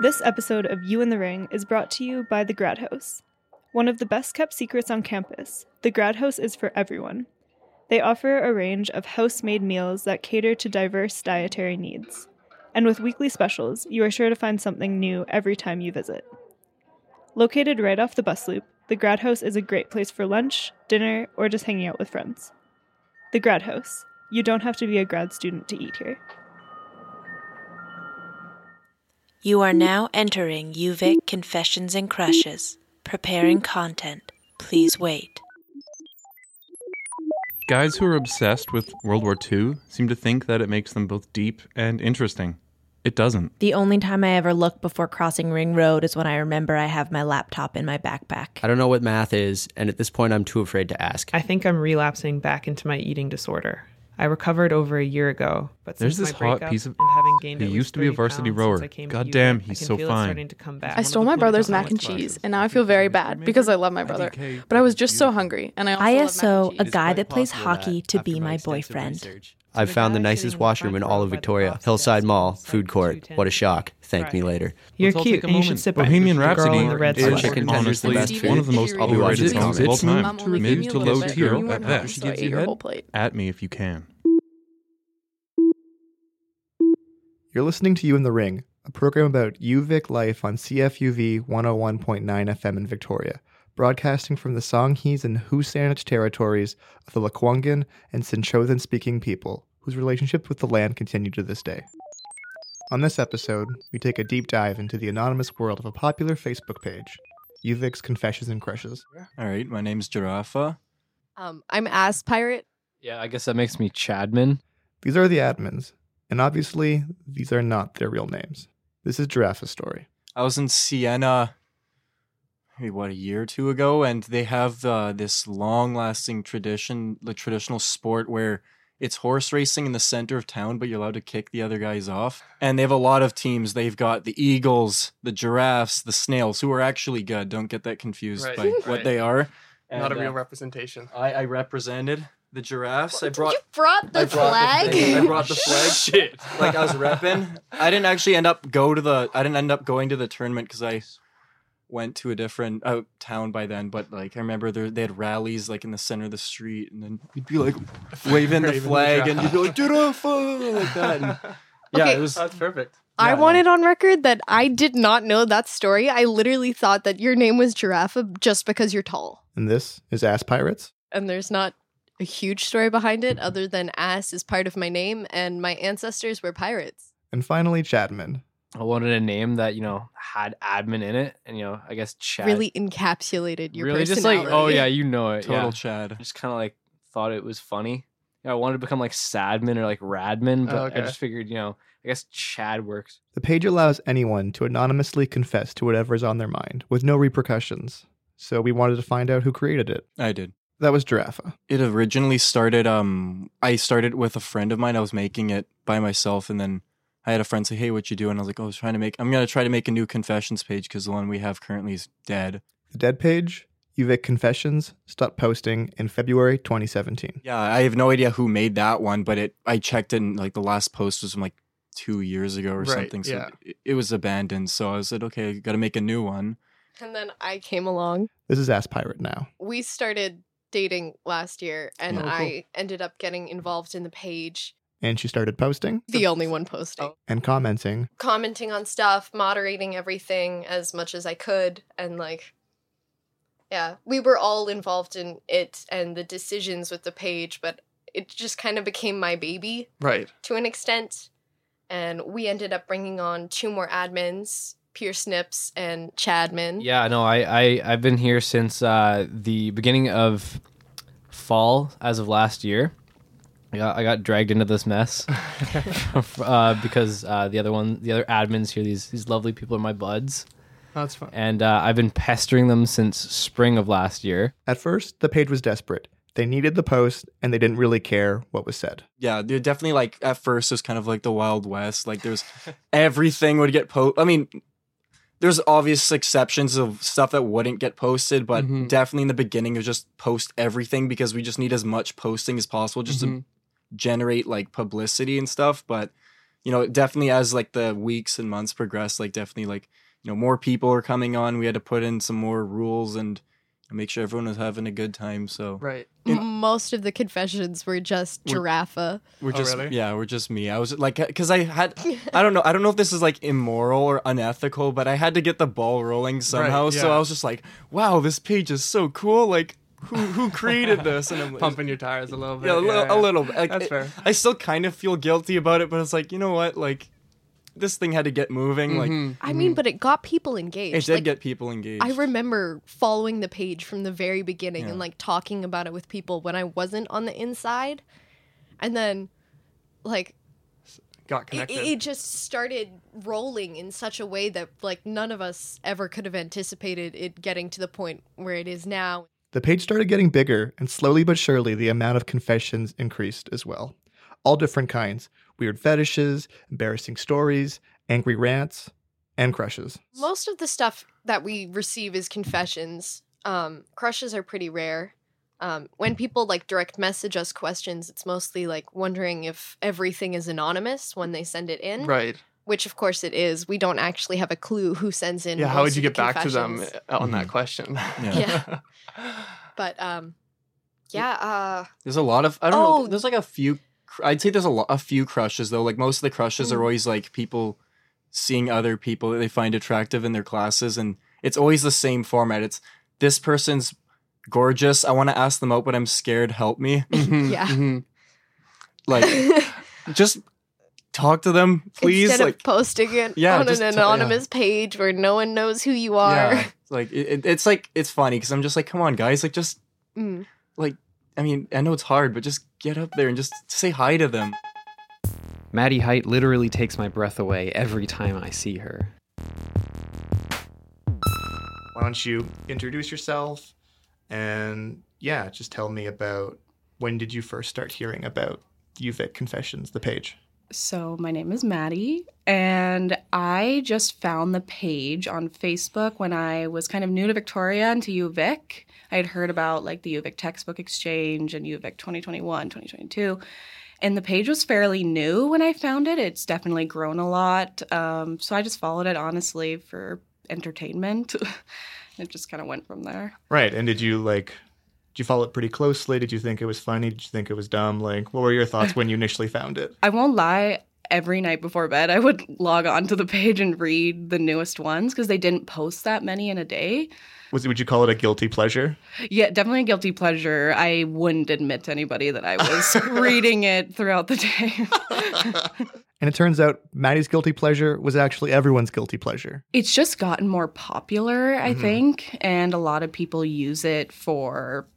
This episode of You in the Ring is brought to you by the Grad House. One of the best kept secrets on campus, the Grad House is for everyone. They offer a range of house made meals that cater to diverse dietary needs. And with weekly specials, you are sure to find something new every time you visit. Located right off the bus loop, the Grad House is a great place for lunch, dinner, or just hanging out with friends. The Grad House. You don't have to be a grad student to eat here. You are now entering UVic Confessions and Crushes. Preparing content. Please wait. Guys who are obsessed with World War II seem to think that it makes them both deep and interesting. It doesn't. The only time I ever look before crossing Ring Road is when I remember I have my laptop in my backpack. I don't know what math is, and at this point, I'm too afraid to ask. I think I'm relapsing back into my eating disorder. I recovered over a year ago, but There's since this my hot piece of- and having gained He used to be a varsity rower. since I came to God damn, I he's so fine. to come back. I stole my brother's mac and cheese, and now I feel very bad because I love my brother. But I was just so hungry, and I also love mac and ISO, a guy that plays hockey to be my boyfriend. I've found the nicest washroom in all of Victoria. Hillside Mall, food court. What a shock. Thank me later. You're cute, and you should moment. sit by Bohemian Rhapsody in the red is sweater. chicken tenders honestly one of the most If you overrated songs of all time. I'm only giving Mid to a low tier at best. so I ate your whole plate. At me if you can. You're listening to You in the Ring, a program about UVic life on CFUV 101.9 FM in Victoria, broadcasting from the Songhees and WSÁNEĆ territories of the Lekwungen and SENĆOŦEN speaking people, whose relationship with the land continue to this day. On this episode, we take a deep dive into the anonymous world of a popular Facebook page, UVic's Confessions and Crushes. All right, my name's Giraffa. Um, I'm Ass Pirate. Yeah, I guess that makes me Chadman. These are the admins, and obviously, these are not their real names. This is Giraffe's story. I was in Siena, maybe what a year or two ago, and they have uh, this long-lasting tradition, the traditional sport where it's horse racing in the center of town, but you're allowed to kick the other guys off. And they have a lot of teams. They've got the eagles, the giraffes, the snails, who are actually good. Don't get that confused Right, by what they are. Not a real uh, representation. I, I represented the giraffes. I brought you brought the I brought flag. The. I brought the flag. Shit. Like I was repping. I didn't actually end up go to the. I didn't end up going to the tournament because I went to a different uh, town by then. But like I remember there, they had rallies like in the center of the street, and then you'd be like waving the Waving the flag, and you'd be like giraffe. "Giraffe!" like that. And, yeah, Okay. it was. That's perfect. I Yeah, no. wanted on record that I did not know that story. I literally thought that your name was Giraffe just because you're tall. And this is Ass Pirates. And there's not a huge story behind it other than ass is part of my name and my ancestors were pirates. And finally, Chadman. I wanted a name that you know had admin in it, and you know, I guess Chad. Really encapsulated your really just like oh yeah, you know it. Total yeah. Chad. I just kind of like thought it was funny. Yeah, I wanted to become like Sadman or like Radman, but Oh, I just figured you know, I guess Chad works. The page allows anyone to anonymously confess to whatever is on their mind with no repercussions. So we wanted to find out who created it. I did. That was Giraffe. It originally started. Um, I started with a friend of mine. I was making it by myself, and then I had a friend say, "Hey, what you doing?" I was like, "Oh, I was trying to make. I'm gonna try to make a new confessions page because the one we have currently is dead." The dead page, UVic Confessions, stopped posting in February 2017. Yeah, I have no idea who made that one, but it. I checked it, and like the last post was from like two years ago or Right, something. So yeah. it, it was abandoned. So I said, "Okay, got to make a new one." And then I came along. This is Ass Pirate now. We started dating last year and Oh, cool. I ended up getting involved in the page. And she started posting The only one posting. and commenting. Commenting on stuff, moderating everything as much as I could and like yeah, we were all involved in it and the decisions with the page, but it just kind of became my baby Right. to an extent. And we ended up bringing on two more admins, Pierce Snips and Chadman. Yeah, no, I, I I've been here since uh, the beginning of fall, as of last year. I got, I got dragged into this mess uh, because uh, the other one, the other admins here, these these lovely people are my buds, That's fine. and uh, I've been pestering them since spring of last year. At first, the page was desperate. They needed the post and they didn't really care what was said. Yeah, they're definitely like at first it was kind of like the Wild West. Like there's everything would get posted. I mean, there's obvious exceptions of stuff that wouldn't get posted, but Mhm. definitely in the beginning it was just post everything because we just need as much posting as possible just Mhm. to generate like publicity and stuff. But you know, definitely as like the weeks and months progress, like definitely like you know more people are coming on. We had to put in some more rules and make sure everyone was having a good time. So Right. M- Most of the confessions were just We're- giraffe. Oh, We're just yeah, we're just me. I was like, because I had, I don't know, I don't know if this is like immoral or unethical, but I had to get the ball rolling somehow. So yeah. I was just like, wow, this page is so cool. Like, who who created this? And I'm like, Pumping your tires a little bit. yeah, a little, yeah. a little bit. Like, That's it- fair. I still kind of feel guilty about it, but it's like, you know what, like. This thing had to get moving. Like mm-hmm. I mean, mm-hmm. but it got people engaged. it did Like, get people engaged. I remember following the page from the very beginning Yeah. and like talking about it with people when I wasn't on the inside. And then like Got it, connected. it just started rolling in such a way that like none of us ever could have anticipated it getting to the point where it is now. The page started getting bigger, and slowly but surely, the amount of confessions increased as well. All different kinds weird fetishes, embarrassing stories, angry rants, and crushes. Most of the stuff that we receive is confessions. Um, crushes are pretty rare. Um, when people like direct message us questions, it's mostly like wondering if everything is anonymous when they send it in. right. Which, of course, it is. We don't actually have a clue who sends in. Yeah. How would you get back to them confessions. uh, on that Mhm. question? Yeah. But um, yeah. Uh, There's a lot of I don't Oh. know. There's like a few. I'd say there's a lot a few crushes though. Like most of the crushes Mm. are always like people seeing other people that they find attractive in their classes, and it's always the same format. It's this person's gorgeous. I want to ask them out, but I'm scared. Help me. Yeah. mhm. Like just talk to them, please. Instead like of posting it Yeah, on just an t- yeah. anonymous page where no one knows who you are. yeah, like it, it- it's like it's funny because I'm just like, come on, guys, like just Mm. like I mean, I know it's hard, but just get up there and just say hi to them. Maddie Height literally takes my breath away every time I see her. Why don't you introduce yourself and yeah, just tell me about when did you first start hearing about UVic Confessions, the page? So, my name is Maddie, and I just found the page on Facebook when I was kind of new to Victoria and to UVic. I had heard about like the UVic textbook exchange and UVic 2021, 2022. And the page was fairly new when I found it. It's definitely grown a lot. Um, so I just followed it honestly for entertainment. it just kind of went from there. Right. And did you like did you follow it pretty closely? Did you think it was funny? Did you think it was dumb? Like what were your thoughts when you initially found it? I won't lie. Every night before bed, I would log on to the page and read the newest ones because they didn't post that many in a day. Was it would you call it a guilty pleasure? Yeah, definitely a guilty pleasure. I wouldn't admit to anybody that I was reading it throughout the day. And it turns out Maddie's guilty pleasure was actually everyone's guilty pleasure. it's just gotten more popular, I Mhm. think, and a lot of people use it for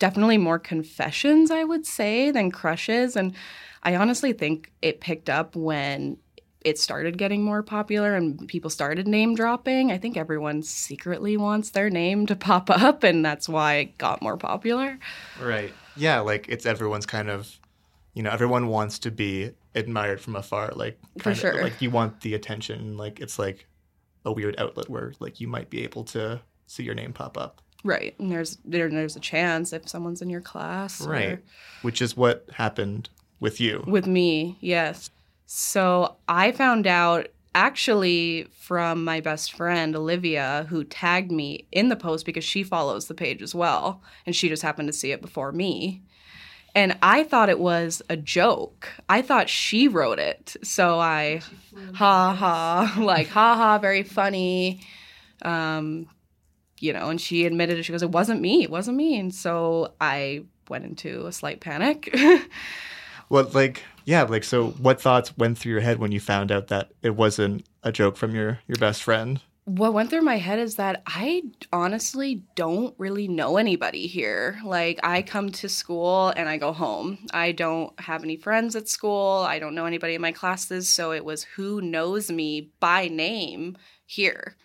definitely more confessions, I would say, than crushes. And I honestly think it picked up when it started getting more popular and people started name dropping. I think everyone secretly wants their name to pop up, and that's why it got more popular. Right. Yeah, like it's everyone's kind of you know, everyone wants to be admired from afar. Like For kind of- sure. like you want the attention. Like it's like a weird outlet where like you might be able to see your name pop up. Right. And there's there, there's a chance if someone's in your class. or- Right. Which is what happened with you. With me, yes. So I found out actually from my best friend Olivia, who tagged me in the post because she follows the page as well. And she just happened to see it before me. And I thought it was a joke. I thought she wrote it. So I, ha ha, like, ha ha, very funny. Um, you know, and she admitted it. She goes, it wasn't me. It wasn't me. And so I went into a slight panic. Well, like yeah, like so what thoughts went through your head when you found out that it wasn't a joke from your your best friend? what went through my head is that I honestly don't really know anybody here. Like, I come to school and I go home. I don't have any friends at school. I don't know anybody in my classes. So it was who knows me by name here.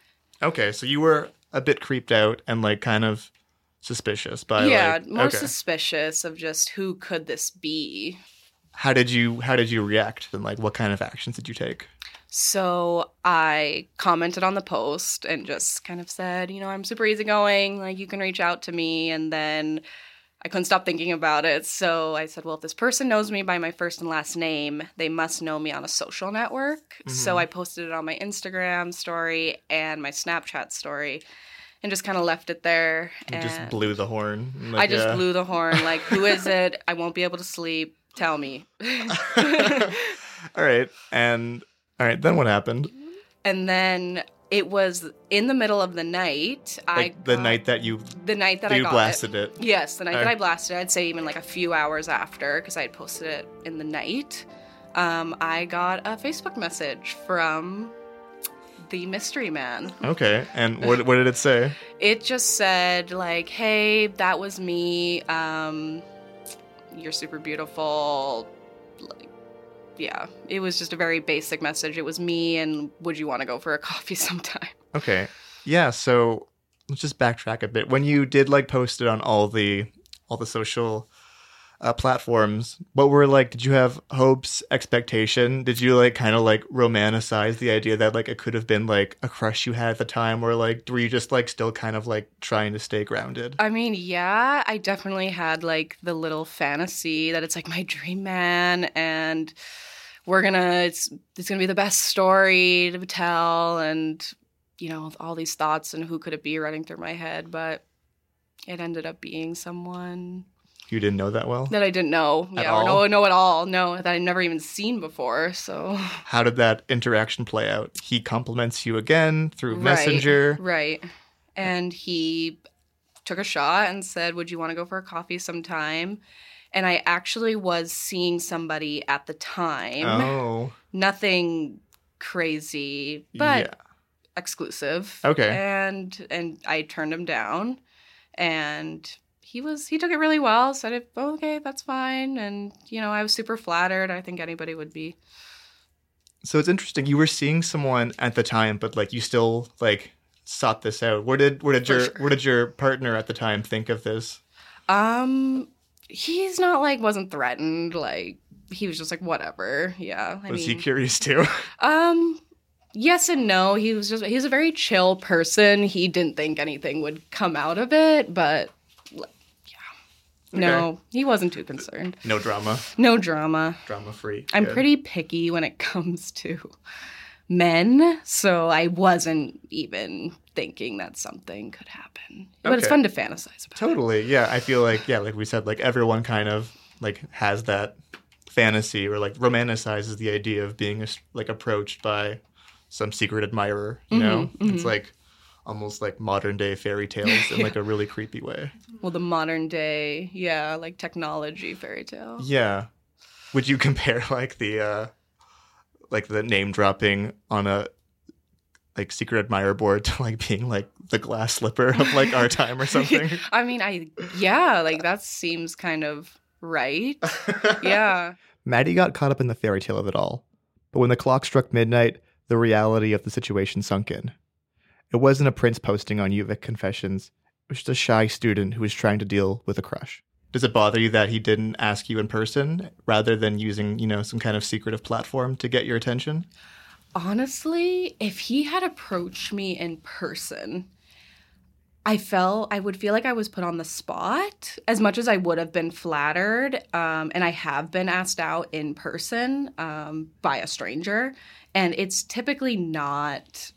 Okay, so you were a bit creeped out and like kind of suspicious by yeah, like more okay. suspicious of just who could this be. how did you how did you react and like what kind of actions did you take? So I commented on the post and just kind of said, you know, I'm super easygoing. Like, you can reach out to me. And then I couldn't stop thinking about it. So I said, well, if this person knows me by my first and last name, they must know me on a social network. So Mhm. I posted it on my Instagram story and my Snapchat story and just kind of left it there. You And just blew the horn. I just yeah. blew the horn. Like, who is it? I won't be able to sleep. Tell me. all right, and all right. Then what happened? and then it was in the middle of the night. I Like the night that you the night that I got blasted it. it. Yes, the night that. I blasted it, I'd say even like a few hours after, because I had posted it in the night. Um, I got a Facebook message from the mystery man. Okay, and what what did it say? It just said like, "Hey, that was me. Um, you're super beautiful." Yeah, it was just a very basic message. It was me, and would you want to go for a coffee sometime? Okay, yeah. So let's just backtrack a bit. When you did like post it on all the all the social uh, platforms, what were like? Did you have hopes, expectation? Did you like kind of like romanticize the idea that like it could have been like a crush you had at the time, or like were you just like still kind of like trying to stay grounded? I mean, yeah, I definitely had like the little fantasy that it's like my dream man and we're gonna it's it's gonna be the best story to tell and you know, all these thoughts and who could it be running through my head, but it ended up being someone You didn't know that well. that I didn't know. At yeah, or all? no know at all. No, that I'd never even seen before. So How did that interaction play out? He compliments you again through Right, Messenger. Right. And he took a shot and said, Would you want to go for a coffee sometime? And I actually was seeing somebody at the time. Oh. Nothing crazy, but Yeah. exclusive. Okay. And and I turned him down and he was he took it really well, said oh, okay, that's fine. And you know, I was super flattered. I think anybody would be. So it's interesting. You were seeing someone at the time, but like you still like sought this out. Where did where did For your sure. where did your partner at the time think of this? Um, he's not like wasn't threatened. Like he was just like whatever. Yeah. I was mean, he curious too? um, yes and no. He was just he's a very chill person. He didn't think anything would come out of it, but no, Okay. he wasn't too concerned. no drama. No drama. Drama free. I'm Good. pretty picky when it comes to men, so I wasn't even thinking that something could happen. But it's fun to fantasize about. Totally. Yeah, I feel like yeah, like we said, like everyone kind of like has that fantasy or like romanticizes the idea of being like approached by some secret admirer. You know, Mhm, it's mhm. like almost like modern day fairy tales in like a really creepy way. Well, the modern day, yeah, like technology fairy tale. Yeah. Would you compare like the uh like the name dropping on a like secret admirer board to like being like the glass slipper of like our time or something? I mean, I yeah, like that seems kind of right. yeah. Maddie got caught up in the fairy tale of it all. But when the clock struck midnight, the reality of the situation sunk in. It wasn't a prince posting on UVic Confessions. It was just a shy student who was trying to deal with a crush. Does it bother you that he didn't ask you in person rather than using, you know, some kind of secretive platform to get your attention? Honestly, if he had approached me in person, I felt I would feel like I was put on the spot as much as I would have been flattered. Um, and I have been asked out in person um, by a stranger, and it's typically not.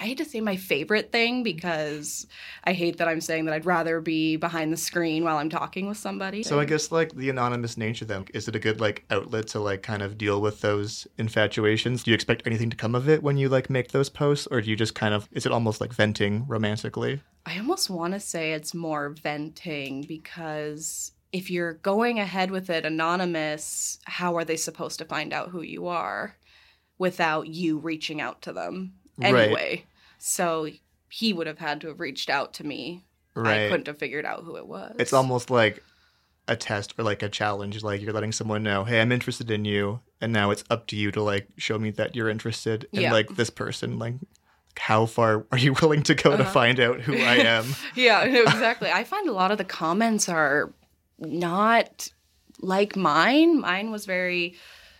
I hate to say my favorite thing because I hate that I'm saying that I'd rather be behind the screen while I'm talking with somebody. So I guess like the anonymous nature then is it a good like outlet to like kind of deal with those infatuations? Do you expect anything to come of it when you like make those posts or do you just kind of is it almost like venting romantically? I almost want to say it's more venting because if you're going ahead with it anonymous, how are they supposed to find out who you are without you reaching out to them Right. anyway? So he would have had to have reached out to me. Right. I couldn't have figured out who it was. It's almost like a test or like a challenge like you're letting someone know, "Hey, I'm interested in you." And now it's up to you to like show me that you're interested in Yeah. like this person like how far are you willing to go to Uh-huh. find out who I am? yeah, exactly. I find a lot of the comments are not like mine. Mine was very,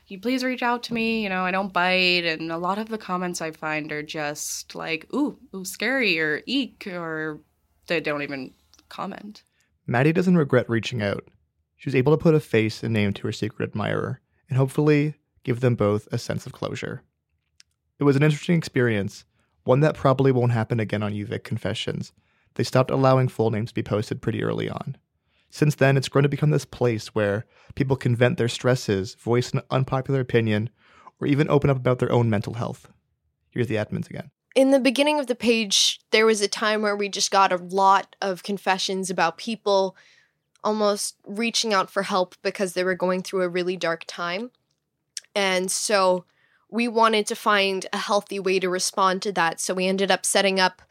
you please reach out to me. You know, I don't bite. And a lot of the comments I find are just like, ooh, ooh, scary or eek, or they don't even comment. Maddie doesn't regret reaching out. She was able to put a face and name to her secret admirer, and hopefully give them both a sense of closure. It was an interesting experience, one that probably won't happen again on UVic Confessions. They stopped allowing full names to be posted pretty early on. Since then, it's grown to become this place where people can vent their stresses, voice an unpopular opinion, or even open up about their own mental health. Here's the admins again. in the beginning of the page, there was a time where we just got a lot of confessions about people almost reaching out for help because they were going through a really dark time. And so we wanted to find a healthy way to respond to that. So we ended up setting up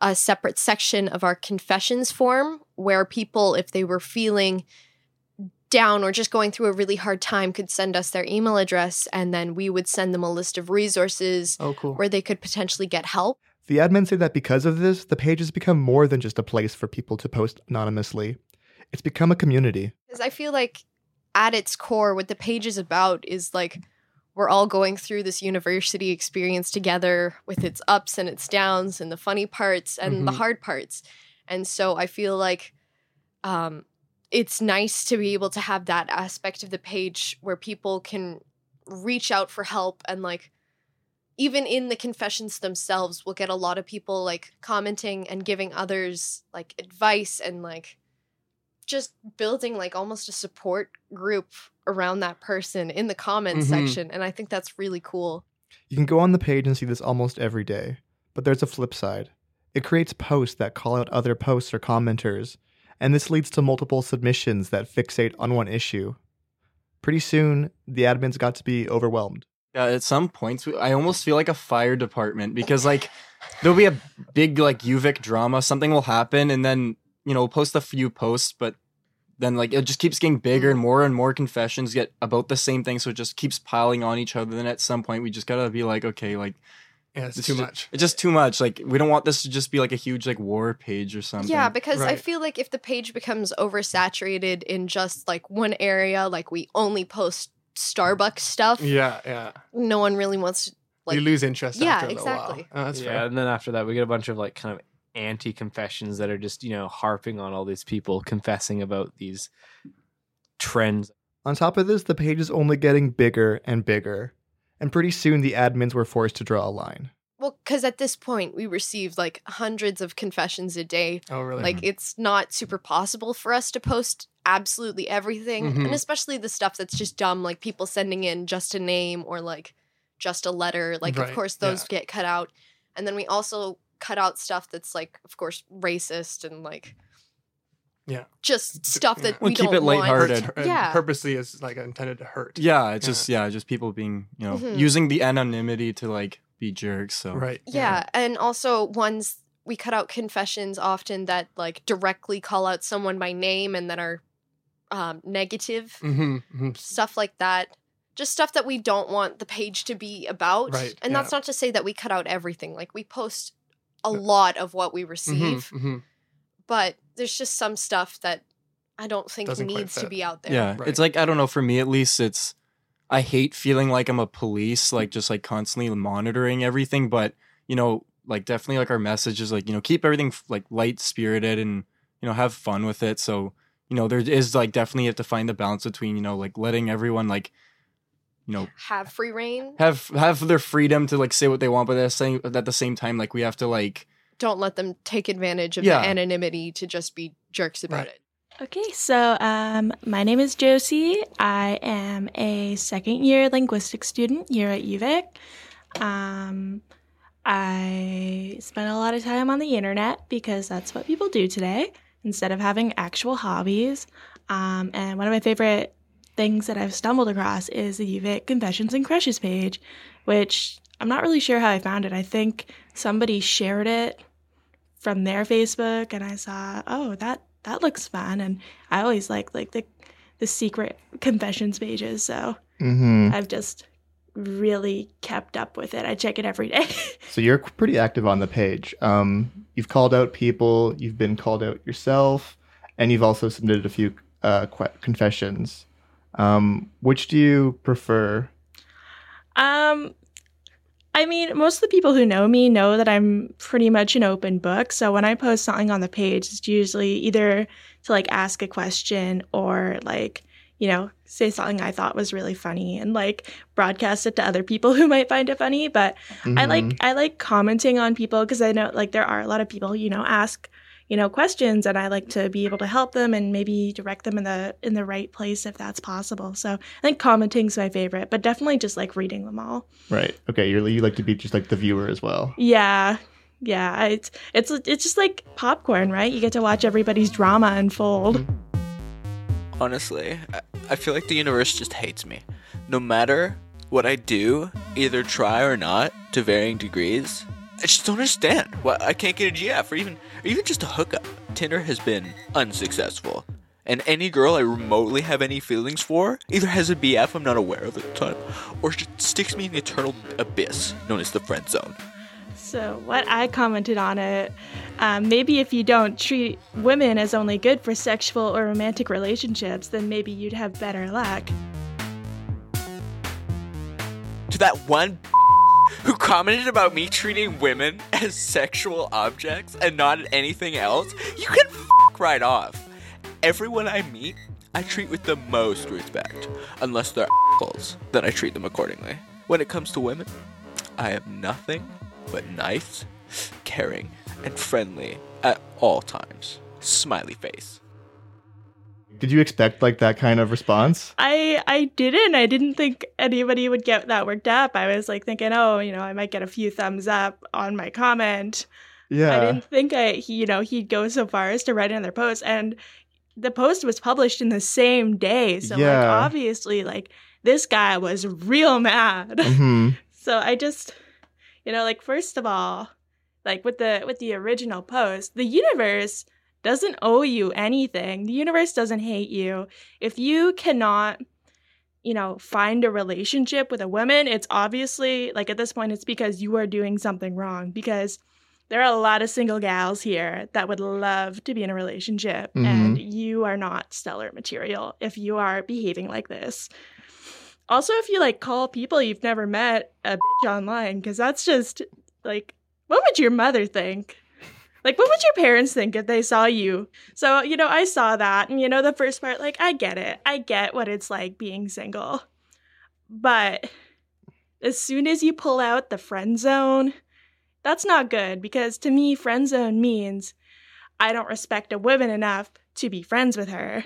a separate section of our confessions form where people, if they were feeling down or just going through a really hard time, could send us their email address and then we would send them a list of resources Oh, cool. where they could potentially get help. The admins say that because of this, the page has become more than just a place for people to post anonymously. It's become a community. Because I feel like at its core, what the page is about is like we're all going through this university experience together with its ups and its downs and the funny parts and the Mhm. hard parts. And so I feel like um, it's nice to be able to have that aspect of the page where people can reach out for help and like even in the confessions themselves we'll get a lot of people like commenting and giving others like advice and like just building like almost a support group around that person in the comments Mhm. section and i think that's really cool You can go on the page and see this almost every day, but there's a flip side. It creates posts that call out other posts or commenters, and this leads to multiple submissions that fixate on one issue. Pretty soon, the admins got to be overwhelmed. At some points, I almost feel like a fire department because like there'll be a big like UVic drama, something will happen, and then you know we'll post a few posts, but then like it just keeps getting bigger and more and more confessions get about the same thing, so it just keeps piling on each other. Then at some point, we just gotta be like, okay, like Yeah, it's this too is ju- much. It's just too much. Like we don't want this to just be like a huge like war page or something. yeah because i feel like if the page becomes oversaturated in just like one area like we only post starbucks stuff Yeah, yeah. no one really wants to like you lose interest yeah after a little while. exactly Oh, that's yeah, fair. and then after that, we get a bunch of like kind of anti confessions that are just you know harping on all these people confessing about these trends. On top of this, the page is only getting bigger and bigger, and pretty soon the admins were forced to draw a line. Well, because at this point we received like hundreds of confessions a day. Oh, really? Like it's not super possible for us to post absolutely everything, Mhm. and especially the stuff that's just dumb, like people sending in just a name or like just a letter. Like, Right, of course, those get cut out, and then we also cut out stuff that's like, of course, racist and like Yeah. just stuff that We'll we keep don't it want. lighthearted. And Yeah. Purposely is like intended to hurt. Yeah, it's just yeah, just people being you know Mhm. using the anonymity to like be jerks. So Right. Yeah, and also ones we cut out confessions often that like directly call out someone by name and that are um, negative Mhm, mhm. stuff like that. Just stuff that we don't want the page to be about. Right, and yeah. that's not to say that we cut out everything. Like we post a lot of what we receive, mhm. but there's just some stuff that I don't think Doesn't quite needs to fit. be out there. Yeah, it's like I don't know. For me, at least, it's I hate feeling like I'm a police, like just like constantly monitoring everything. But you know, like definitely, like our message is like you know keep everything f- like light spirited and you know have fun with it. So you know there is like definitely you have to find the balance between you know like letting everyone like you know Have free reign. have have their freedom to like say what they want, but at the same at the same time like we have to like Don't let them take advantage of Yeah. the anonymity to just be jerks about it. Okay, so um, my name is Josie. I am a second year linguistics student here at UVic. Um, I spend a lot of time on the internet because that's what people do today instead of having actual hobbies. Um, and one of my favorite things that I've stumbled across is the UVic Confessions and Crushes page, which I'm not really sure how I found it. I think somebody shared it from their Facebook, and I saw, oh, that that looks fun, and I always like like the the secret confessions pages, so Mhm. I've just really kept up with it. I check it every day. So you're pretty active on the page. Um, you've called out people, you've been called out yourself, and you've also submitted a few uh, confessions. Um, which do you prefer? Um, I mean, most of the people who know me know that I'm pretty much an open book. So when I post something on the page, it's usually either to like ask a question or like, you know, say something I thought was really funny and like broadcast it to other people who might find it funny. But I like Mhm. I like commenting on people because I know like there are a lot of people, you know, ask you know questions and I like to be able to help them and maybe direct them in the in the right place if that's possible. So I think commenting's my favorite, but definitely just like reading them all. Right. Okay. You're, you like to be just like the viewer as well. Yeah. Yeah, it's it's it's just like popcorn, right? You get to watch everybody's drama unfold. Honestly, I- I feel like the universe just hates me. No matter what I do, either try or not, to varying degrees, I just don't understand why I can't get a GF or even or even just a hookup. Tinder has been unsuccessful. And any girl I remotely have any feelings for either has a BF I'm not aware of at the time, or just sticks me in the eternal abyss known as the friend zone. So what I commented on it, um, maybe if you don't treat women as only good for sexual or romantic relationships, then maybe you'd have better luck. to that one who commented about me treating women as sexual objects and not anything else, you can f- right off. Everyone I meet, I treat with the most respect. Unless they're assholes, then I treat them accordingly. When it comes to women, I am nothing but nice, caring, and friendly at all times. Smiley face. Did you expect like that kind of response? I I didn't. I didn't think anybody would get that worked up. I was like thinking, oh, you know, I might get a few thumbs up on my comment. Yeah. I didn't think I, he, you know, he'd go so far as to write another post, and the post was published in the same day. So like, obviously, like this guy was real mad. hmm So I just, you know, like first of all, like with the with the original post, the universe doesn't owe you anything. The universe doesn't hate you. If you cannot, you know, find a relationship with a woman, it's obviously like at this point it's because you are doing something wrong because there are a lot of single gals here that would love to be in a relationship mm-hmm. and you are not stellar material if you are behaving like this. Also, if you like call people you've never met a bitch online, because that's just like, what would your mother think? Like, what would your parents think if they saw you? So, you know, I saw that, and you know, the first part, like, I get it. I get what it's like being single. But as soon as you pull out the friend zone, that's not good because to me, friend zone means I don't respect a woman enough to be friends with her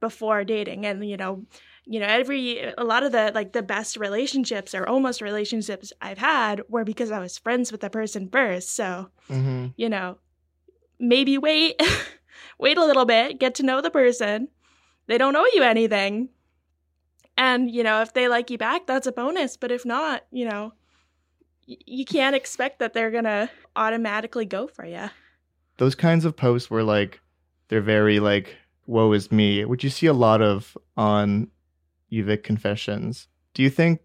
before dating. And, you know, you know, every a lot of the like the best relationships or almost relationships I've had were because I was friends with the person first. So, hmm you know, maybe wait, wait a little bit, get to know the person. They don't owe you anything. And, you know, if they like you back, that's a bonus. But if not, you know, y- you can't expect that they're going to automatically go for you. Those kinds of posts were like they're very like woe is me, which you see a lot of on UVic confessions. Do you think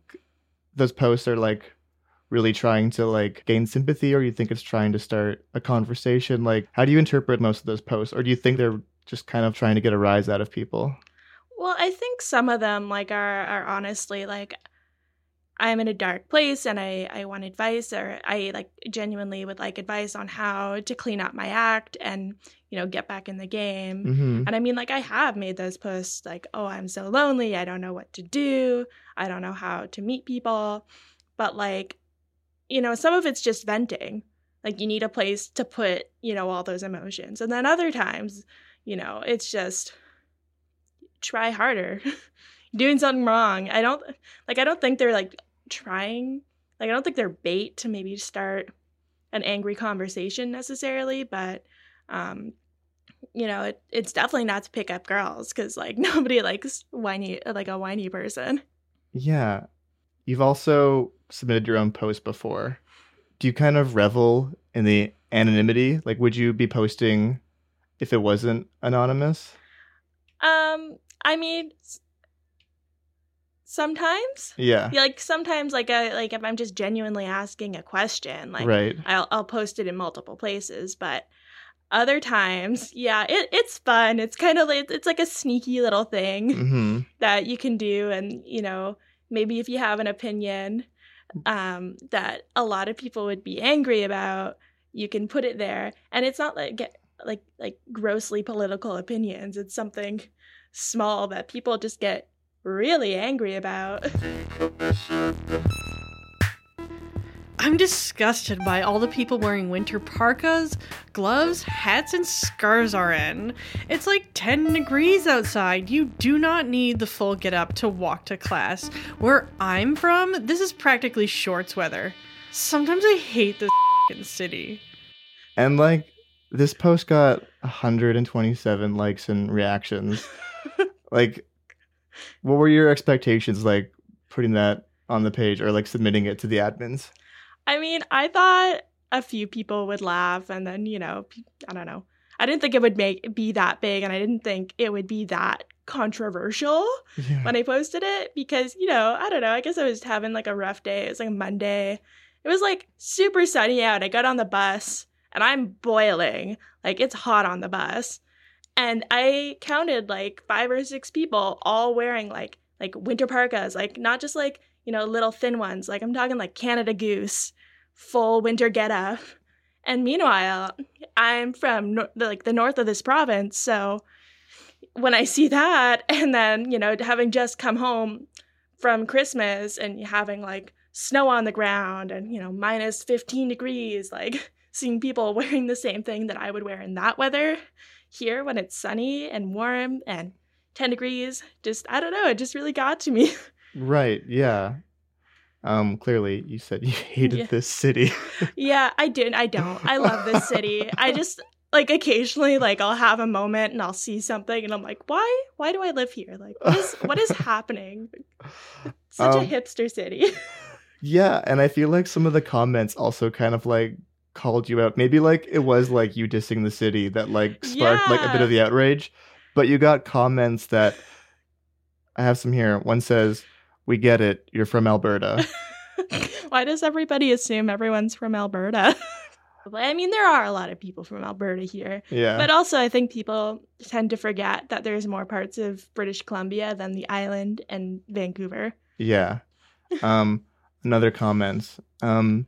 those posts are like really trying to like gain sympathy or you think it's trying to start a conversation? Like how do you interpret most of those posts? Or do you think they're just kind of trying to get a rise out of people? Well, I think some of them like are are honestly like I'm in a dark place and I I want advice or I like genuinely would like advice on how to clean up my act and you know get back in the game. Mhm. And I mean like I have made those posts like oh I'm so lonely, I don't know what to do, I don't know how to meet people. But like you know, some of it's just venting. Like you need a place to put, you know, all those emotions. And then other times, you know, it's just try harder. Doing something wrong. I don't like I don't think they're like trying. Like I don't think they're bait to maybe start an angry conversation necessarily, but um you know, it, it's definitely not to pick up girls cuz like nobody likes whiny like a whiny person. Yeah. You've also submitted your own post before. Do you kind of revel in the anonymity? Like would you be posting if it wasn't anonymous? Um I mean sometimes Yeah. like sometimes like a, like if i'm just genuinely asking a question like Right. i'll, I'll post it in multiple places but other times yeah it, it's fun it's kind of like it's like a sneaky little thing Mhm. that you can do and you know maybe if you have an opinion um, that a lot of people would be angry about, you can put it there, and it's not like get, like like grossly political opinions. It's something small that people just get really angry about. I'm disgusted by all the people wearing winter parkas, gloves, hats, and scarves are in. It's like 10 degrees outside. You do not need the full get up to walk to class. Where I'm from, this is practically shorts weather. Sometimes I hate this fing city. And like this post got 127 likes and reactions. like what were your expectations like putting that on the page or like submitting it to the admins? I mean, I thought a few people would laugh, and then you know, I don't know. I didn't think it would make be that big, and I didn't think it would be that controversial Yeah. when I posted it because you know, I don't know. I guess I was having like a rough day. It was like a Monday. It was like super sunny out. I got on the bus, and I'm boiling. Like it's hot on the bus, and I counted like five or six people all wearing like like winter parkas, like not just like you know little thin ones. Like I'm talking like Canada Goose, full winter getup. And meanwhile, I'm from like the north of this province, so when I see that, and then you know having just come home from Christmas and having like snow on the ground and you know minus 15 degrees, like seeing people wearing the same thing that I would wear in that weather here when it's sunny and warm and 10 degrees, just I don't know, it just really got to me. Right, yeah. Um clearly you said you hated Yeah. this city. yeah, I did. I don't. I love this city. I just like occasionally like I'll have a moment and I'll see something and I'm like, why? Why do I live here? Like, what is what is happening? Such a Um, hipster city. yeah, and I feel like some of the comments also kind of like called you out. Maybe like it was like you dissing the city that like sparked like a bit of the outrage, but you got comments that I have some here. One says, "We get it. You're from Alberta." why does everybody assume everyone's from Alberta? I mean, there are a lot of people from Alberta here. Yeah. But also, I think people tend to forget that there's more parts of British Columbia than the island and Vancouver. Yeah. Um, another comment. Um,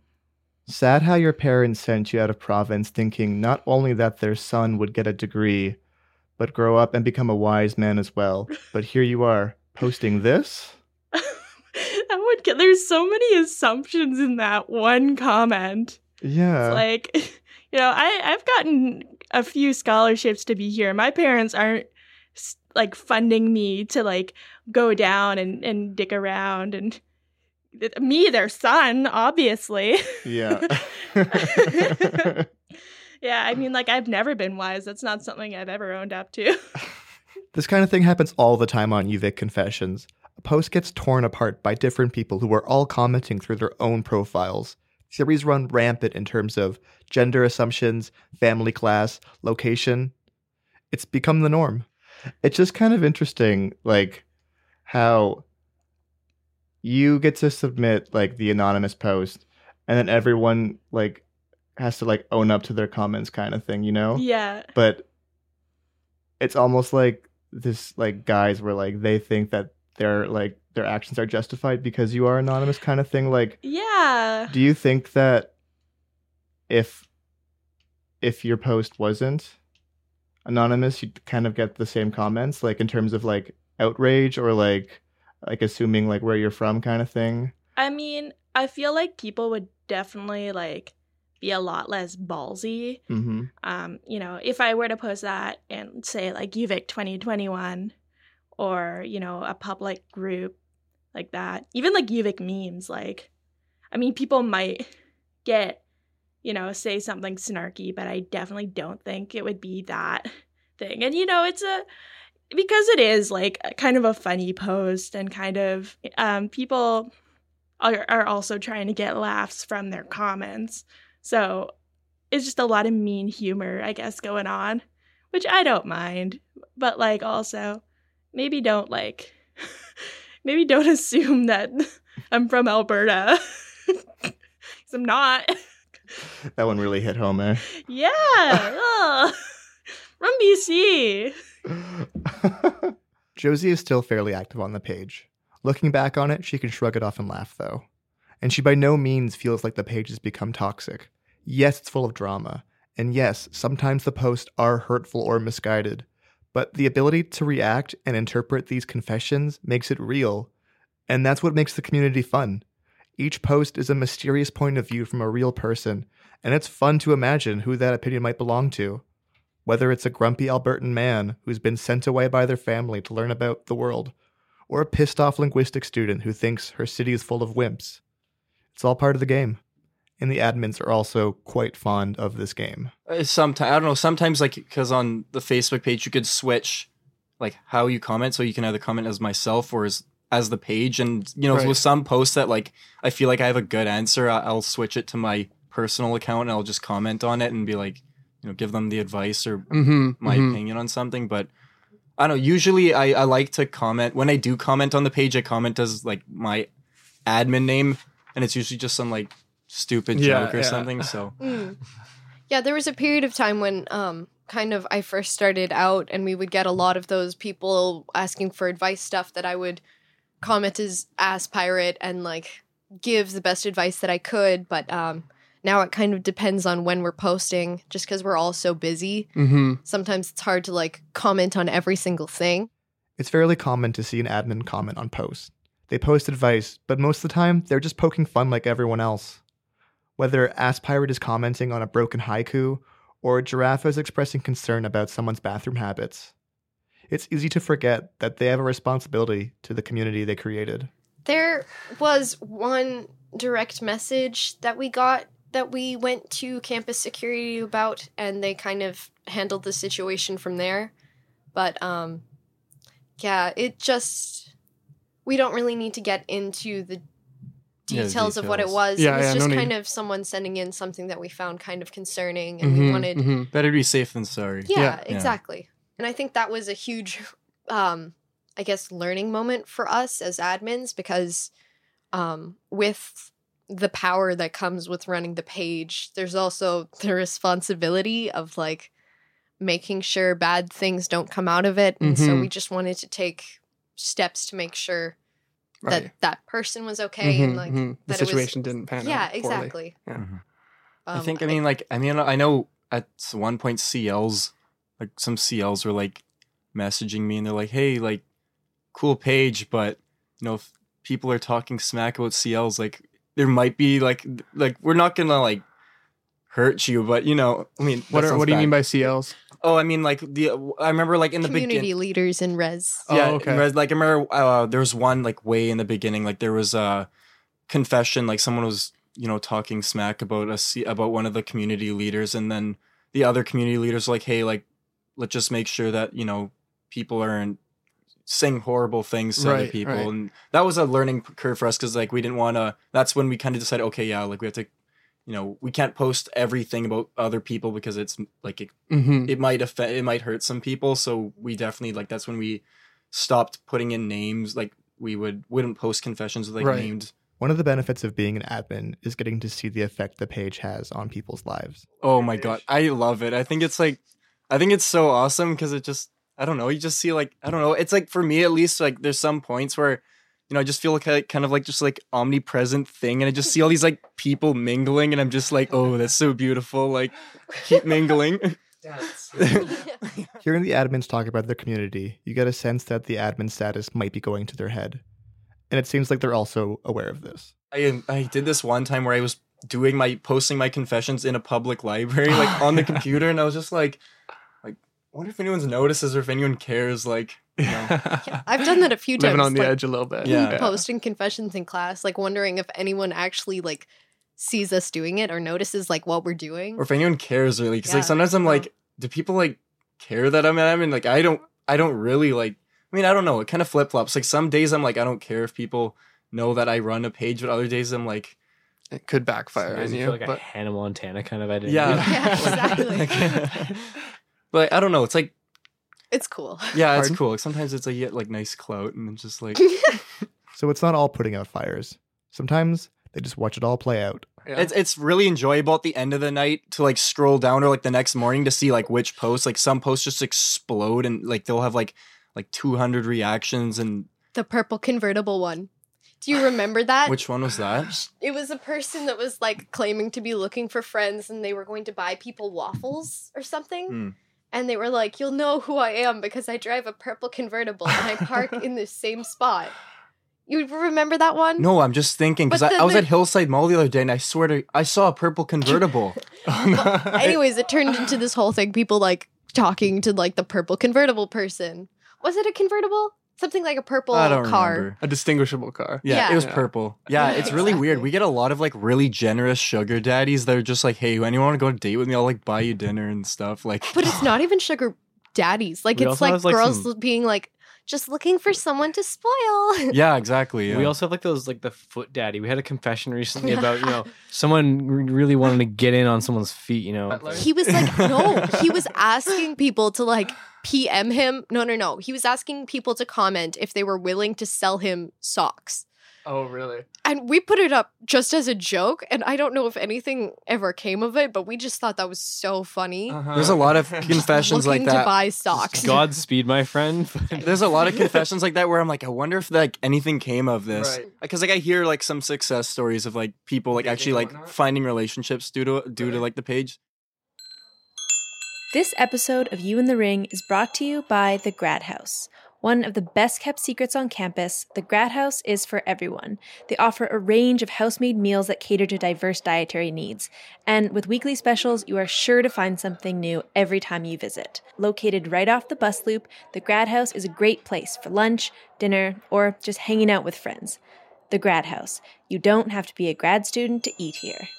sad how your parents sent you out of province thinking not only that their son would get a degree, but grow up and become a wise man as well. But here you are, posting this? That would get, there's so many assumptions in that one comment. Yeah. It's like, you know, I, I've gotten a few scholarships to be here. My parents aren't like funding me to like go down and, and dick around and me, their son, obviously. Yeah. yeah, I mean, like, I've never been wise. That's not something I've ever owned up to. This kind of thing happens all the time on UVic Confessions. A post gets torn apart by different people who are all commenting through their own profiles. Theories run rampant in terms of gender assumptions, family class, location. It's become the norm. It's just kind of interesting, like, how you get to submit, like, the anonymous post, and then everyone, like, has to, like, own up to their comments kind of thing, you know? Yeah. But it's almost like this like guys were like they think that their like their actions are justified because you are anonymous kind of thing like yeah. do you think that if if your post wasn't anonymous you'd kind of get the same comments like in terms of like outrage or like like assuming like where you're from kind of thing I mean, I feel like people would definitely like be a lot less ballsy. mm-hmm Um, you know, if I were to post that and say like UVic 2021 or, you know, a public group like that, even like UVic memes, like, I mean, people might get, you know, say something snarky, but I definitely don't think it would be that thing. And, you know, it's a, because it is like kind of a funny post and kind of um, people are, are also trying to get laughs from their comments. So it's just a lot of mean humor, I guess, going on, which I don't mind. But like, also, maybe don't like, maybe don't assume that I'm from Alberta. Because I'm not. that one really hit home eh Yeah. From BC. Josie is still fairly active on the page. Looking back on it, she can shrug it off and laugh, though. and she by no means feels like the page has become toxic. Yes, it's full of drama, and yes, sometimes the posts are hurtful or misguided, but the ability to react and interpret these confessions makes it real, and that's what makes the community fun. Each post is a mysterious point of view from a real person, and it's fun to imagine who that opinion might belong to. Whether it's a grumpy Albertan man who's been sent away by their family to learn about the world, or a pissed off linguistic student who thinks her city is full of wimps. It's all part of the game. And the admins are also quite fond of this game. Sometimes Uh, I don't know. Sometimes like because on the Facebook page you could switch like how you comment, so you can either comment as myself or as as the page. And you know, Right. with some posts that like I feel like I have a good answer, I'll switch it to my personal account and I'll just comment on it and be like, you know, give them the advice or Mhm, my mhm. opinion on something. But I don't know. Usually, I I like to comment when I do comment on the page. I comment as like my admin name, and it's usually just some like stupid Yeah, joke or yeah. something. So. Mm. Yeah, there was a period of time when um kind of I first started out and we would get a lot of those people asking for advice stuff that I would comment as ass pirate and like give the best advice that I could, but um now it kind of depends on when we're posting just cuz we're all so busy. Mhm. Sometimes it's hard to like comment on every single thing. It's fairly common to see an admin comment on posts. They post advice, but most of the time, they're just poking fun like everyone else. Whether Ass Pirate is commenting on a broken haiku, or Giraffe is expressing concern about someone's bathroom habits, it's easy to forget that they have a responsibility to the community they created. There was one direct message that we got that we went to campus security about and they kind of handled the situation from there. But um yeah, it just we don't really need to get into the Yeah, the details of what it was. Yeah, it was yeah, just no kind need. of someone sending in something that we found kind of concerning and we wanted Mm-hmm. Better be safe than sorry. yeah, exactly. And I think that was a huge, um, I guess, learning moment for us as admins because um, with the power that comes with running the page, there's also the responsibility of like making sure bad things don't come out of it. And so Mhm. we just wanted to take steps to make sure Right. that that person was okay and Mhm, like mhm. The that it was- situation didn't pan out Yeah, poorly. exactly. Yeah. I Um, think I mean like I mean I know at one point CLs like some CLs were like messaging me and they're like, "Hey, like cool page, but you know if people are talking smack about CLs, like there might be like like we're not gonna like hurt you, but you know, I mean, What are, sounds what do you bad. mean by CLs? Oh, I mean like the I remember like in the community beginning. leaders in res. Yeah, Oh, okay. whereas, like I remember uh, there was one like way in the beginning, like there was a confession, like someone was you know talking smack about us about one of the community leaders, and then the other community leaders were like, hey, like let's just make sure that you know people aren't saying horrible things to other people, right. and that was a learning curve for us because like we didn't want to. That's when we kind of decided, okay, yeah, like we have to. You know, we can't post everything about other people because it's like it, Mhm. it might affect, it might hurt some people. So we definitely like that's when we stopped putting in names. Like we would wouldn't post confessions with like Right. named. One of the benefits of being an admin is getting to see the effect the page has on people's lives. Oh my god, I love it. I think it's like, I think it's so awesome because it just, I don't know, you just see like, I don't know, it's like for me at least, like there's some points where, you know, I just feel like I kind of like just like omnipresent thing, and I just see all these like people mingling, and I'm just like, oh, that's so beautiful. Like, keep mingling. Hearing the admins talk about their community, you get a sense that the admin status might be going to their head. And it seems like they're also aware of this. I um, I did this one time where I was doing my posting my confessions in a public library, like on the computer, and I was just like, like, I wonder if anyone's notices or if anyone cares. Like, you know. I've done that a few Living times. on the like, edge a little bit. Yeah. posting confessions in class, like wondering if anyone actually like sees us doing it or notices like what we're doing. or if anyone cares really, because Yeah, like sometimes I'm like, do people like care that I'm at? I mean, like, I don't, I don't really like. I mean, I don't know. It kind of flip flops. Like some days I'm like, I don't care if people know that I run a page, but other days I'm like, it could backfire Does on it you. feel like a but Hannah Montana kind of identity? yeah, Yeah, exactly. but I don't know. It's like, it's cool. yeah, it's Pardon? cool. Sometimes it's like you get like nice clout, and it's just like. So it's not all putting out fires. Sometimes they just watch it all play out. It's it's really enjoyable at the end of the night to like scroll down or like the next morning to see like which posts like some posts just explode and like they'll have like like 200 reactions and The purple convertible one. Do you remember that? Which one was that? It was a person that was like claiming to be looking for friends and they were going to buy people waffles or something. Hmm. And they were like, You'll know who I am because I drive a purple convertible and I park in this same spot. You remember that one? No, I'm just thinking because I, I was the- at Hillside Mall the other day and I swear to I saw a purple convertible. Anyways, it turned into this whole thing. People like talking to like the purple convertible person. Was it a convertible? Something like a purple I don't car. remember. A distinguishable car. Yeah, Yeah. it was Yeah. purple. Yeah, it's really weird. We get a lot of like really generous sugar daddies that are just like, "Hey, anyone want to go on a date with me? I'll like buy you dinner and stuff." Like, But it's not even sugar daddies. Like We it's like have, like, girls some- being like just looking for someone to spoil. yeah, exactly. Yeah. We also have like those like the foot daddy. We had a confession recently about you know someone really wanted to get in on someone's feet. You know, He was like, no, he was asking people to like PM him. No, no, no. He was asking people to comment if they were willing to sell him socks. Oh, really? And we put it up just as a joke. And I don't know if anything ever came of it, but we just thought that was so funny. There's a lot of confessions like Looking to that. buy socks. Godspeed, my friend. There's a lot of confessions like that where I'm like, I wonder if like anything came of this. Right. Because like I hear like some success stories of like people like actually like finding relationships due to due to like the page. This episode of You in the Ring is brought to you by The Grad House. One of the best kept secrets on campus, the Grad House is for everyone. They offer a range of house made meals that cater to diverse dietary needs. And with weekly specials, you are sure to find something new every time you visit. Located right off the bus loop, the Grad House is a great place for lunch, dinner, or just hanging out with friends. The Grad House. You don't have to be a grad student to eat here.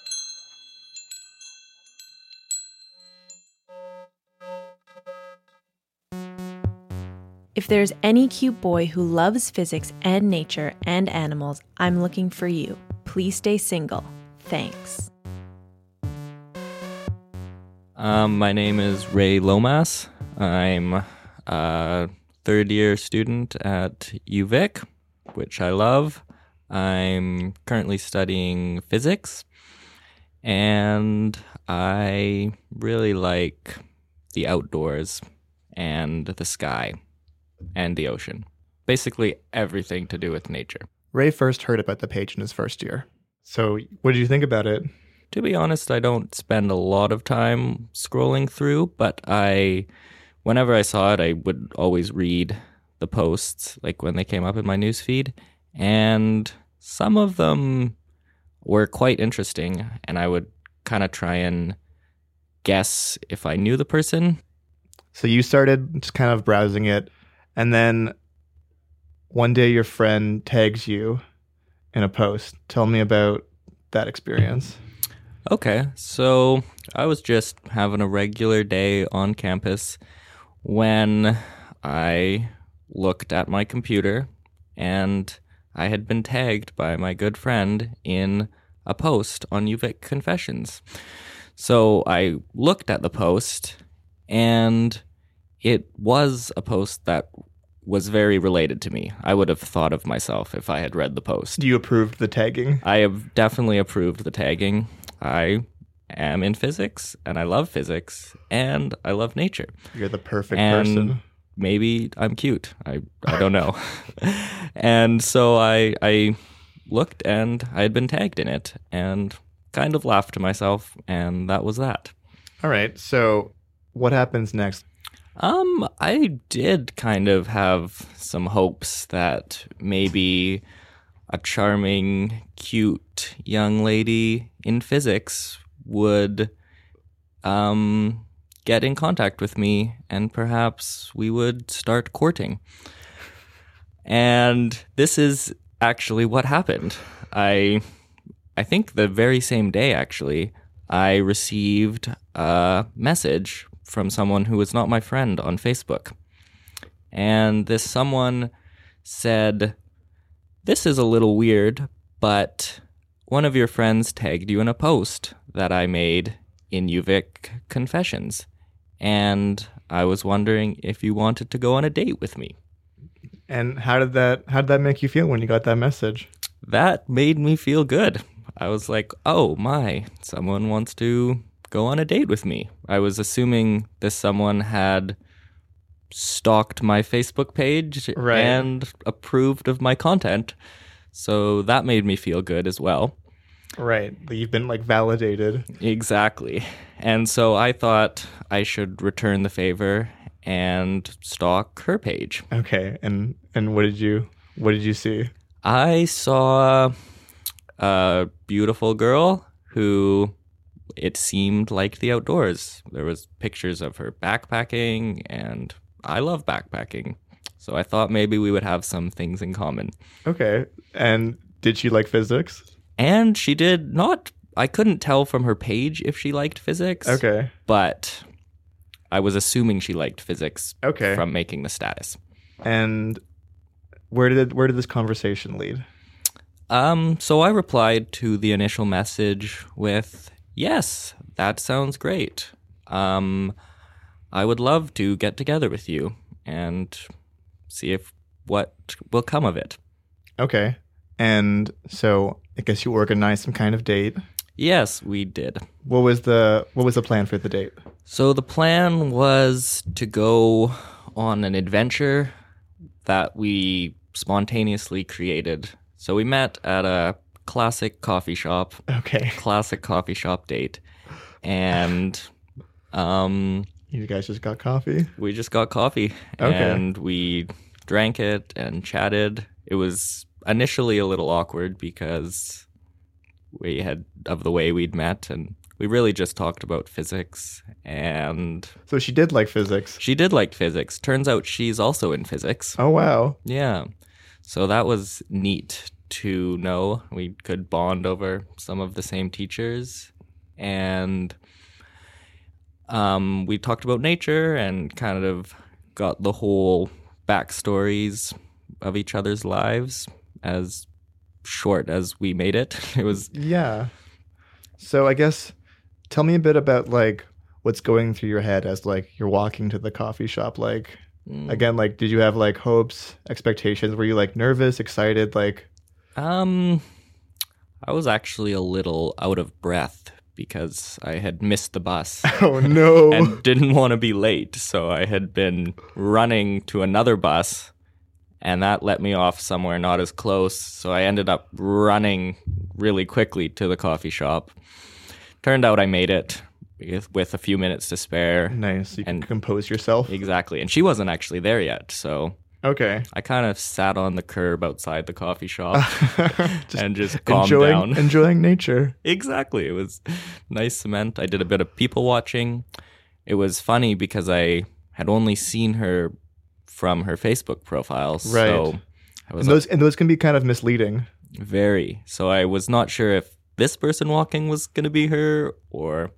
If there's any cute boy who loves physics and nature and animals, I'm looking for you. Please stay single. Thanks. Um, my name is Ray Lomas. I'm a third year student at UVic, which I love. I'm currently studying physics, and I really like the outdoors and the sky and the ocean. Basically, everything to do with nature. Ray first heard about the page in his first year. So, what did you think about it? To be honest, I don't spend a lot of time scrolling through, but I, whenever I saw it, I would always read the posts, like when they came up in my newsfeed, and some of them were quite interesting, and I would kind of try and guess if I knew the person. So, you started just kind of browsing it, and then one day your friend tags you in a post. Tell me about that experience. Okay, so I was just having a regular day on campus when I looked at my computer and I had been tagged by my good friend in a post on UVic Confessions. So I looked at the post and it was a post that was very related to me. I would have thought of myself if I had read the post. Do you approved the tagging? I have definitely approved the tagging. I am in physics and I love physics and I love nature. You're the perfect and person. Maybe I'm cute. I I don't know. and so I I looked and I had been tagged in it and kind of laughed to myself and that was that. All right. So, what happens next? Um, I did kind of have some hopes that maybe a charming, cute young lady in physics would um get in contact with me and perhaps we would start courting. And this is actually what happened. I I think the very same day actually I received a message from someone who was not my friend on Facebook. And this someone said, This is a little weird, but one of your friends tagged you in a post that I made in UVic Confessions. And I was wondering if you wanted to go on a date with me. And how did that how did that make you feel when you got that message? That made me feel good. I was like, oh my, someone wants to go on a date with me. I was assuming this someone had stalked my Facebook page Right. and approved of my content. So that made me feel good as well. Right. You've been like validated. Exactly. And so I thought I should return the favor and stalk her page. Okay. And and what did you what did you see? I saw a beautiful girl who it seemed like the outdoors. There was pictures of her backpacking and I love backpacking. So I thought maybe we would have some things in common. Okay. And did she like physics? And she did not I couldn't tell from her page if she liked physics. Okay. But I was assuming she liked physics Okay. from making the status. And where did where did this conversation lead? Um, so I replied to the initial message with, "Yes, that sounds great. Um, I would love to get together with you and see if what will come of it." Okay. And so I guess you organized some kind of date. Yes, we did. What was the what was the plan for the date? So the plan was to go on an adventure that we spontaneously created. So we met at a classic coffee shop. Okay. Classic coffee shop date. And um You guys just got coffee? we just got coffee Okay. and we drank it and chatted. It was initially a little awkward because we had of the way we'd met and we really just talked about physics and So she did like physics. she did like physics. Turns out she's also in physics. Oh wow. Yeah. So that was neat to know. We could bond over some of the same teachers and um, we talked about nature and kind of got the whole backstories of each other's lives as short as we made it. It was Yeah. So I guess tell me a bit about like what's going through your head as like you're walking to the coffee shop like Mm. again like did you have like hopes, expectations? Were you like nervous, excited like Um, I was actually a little out of breath because I had missed the bus. Oh no. and didn't want to be late, so I had been running to another bus and that let me off somewhere not as close, so I ended up running really quickly to the coffee shop. Turned out I made it with, with a few minutes to spare. Nice. You and can compose yourself. Exactly. And she wasn't actually there yet, so Okay. I kind of sat on the curb outside the coffee shop and just calmed enjoying down. enjoying nature. exactly. It was nice cement. I did a bit of people watching. It was funny because I had only seen her from her Facebook profile. Right. So I was And those and those can be kind of misleading. very. So I was not sure if this person walking was going to be her or.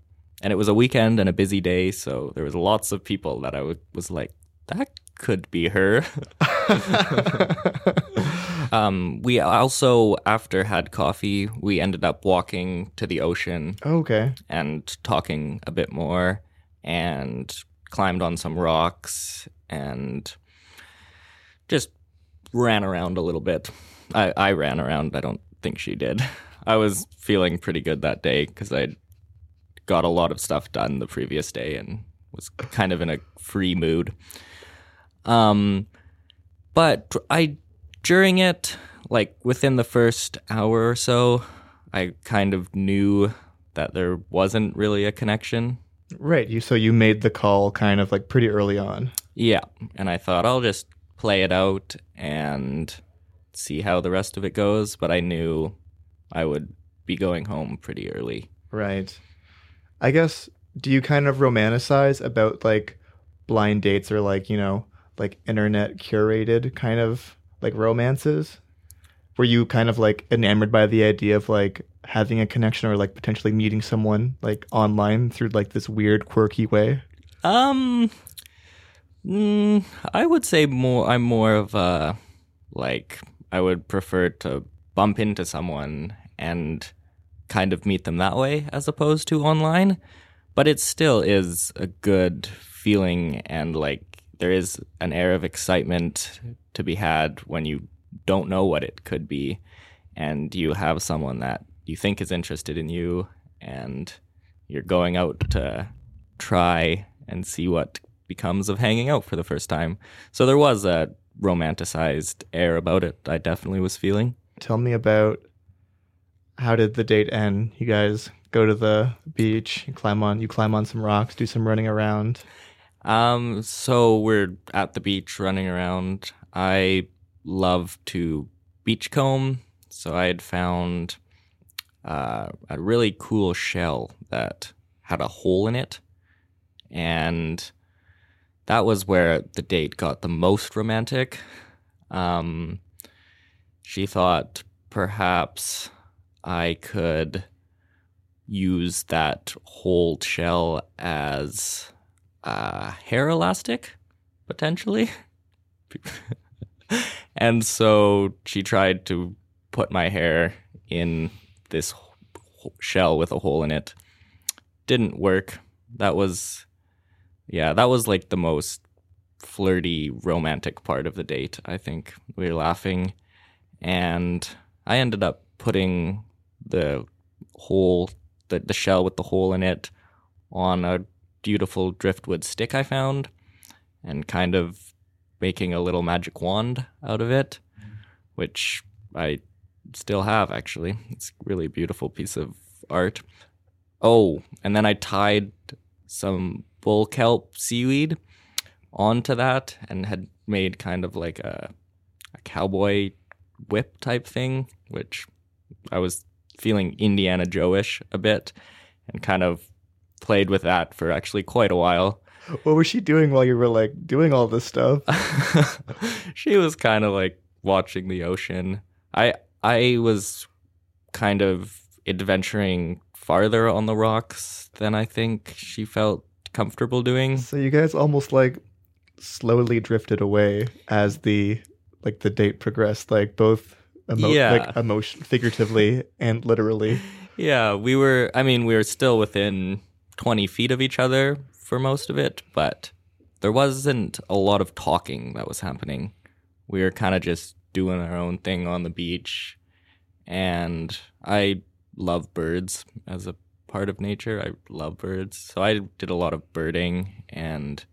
And it was a weekend and a busy day, so there was lots of people that I w- was like, that could be her. um, we also, after had coffee, we ended up walking to the ocean Okay. and talking a bit more and climbed on some rocks and just ran around a little bit. I, I ran around. I don't think she did. I was feeling pretty good that day because I got a lot of stuff done the previous day and was kind of in a free mood. Um, but I during it, like within the first hour or so, I kind of knew that there wasn't really a connection. Right. You so you made the call kind of like pretty early on. Yeah, and I thought I'll just play it out and see how the rest of it goes, but I knew I would be going home pretty early. Right. I guess do you kind of romanticize about like blind dates or like, you know, like internet curated kind of like romances? Were you kind of like enamored by the idea of like having a connection or like potentially meeting someone like online through like this weird quirky way? Um, mm, I would say more. I'm more of a like. I would prefer to bump into someone and kind of meet them that way as opposed to online. But it still is a good feeling, and like there is an air of excitement to be had when you don't know what it could be, and you have someone that you think is interested in you, and you're going out to try and see what becomes of hanging out for the first time. So there was a romanticized air about it I definitely was feeling. tell me about how did the date end? You guys go to the beach, you climb on you climb on some rocks, do some running around. Um, so we're at the beach running around. I love to beachcomb, so I had found uh, a really cool shell that had a hole in it, and that was where the date got the most romantic. Um, she thought perhaps I could use that whole shell as uh, hair elastic, potentially. and so she tried to put my hair in this shell with a hole in it. Didn't work. That was, yeah, that was like the most flirty, romantic part of the date. I think we were laughing, and I ended up putting the hole, the, the shell with the hole in it, on a beautiful driftwood stick I found, and kind of making a little magic wand out of it, which I still have actually. It's a really beautiful piece of art. Oh, and then I tied some bull kelp seaweed onto that and had made kind of like a, a cowboy whip type thing, which I was feeling Indiana Joe-ish a bit and kind of played with that for actually quite a while. What was she doing while you were like doing all this stuff? she was kind of like watching the ocean. I I was kind of adventuring farther on the rocks than I think she felt comfortable doing. So you guys almost like slowly drifted away as the like the date progressed, like both emo- Yeah. like emotion figuratively and literally. Yeah, we were I mean, we were still within 20 feet of each other for most of it, but there wasn't a lot of talking that was happening. We were kind of just doing our own thing on the beach. And I love birds as a part of nature. I love birds. So I did a lot of birding and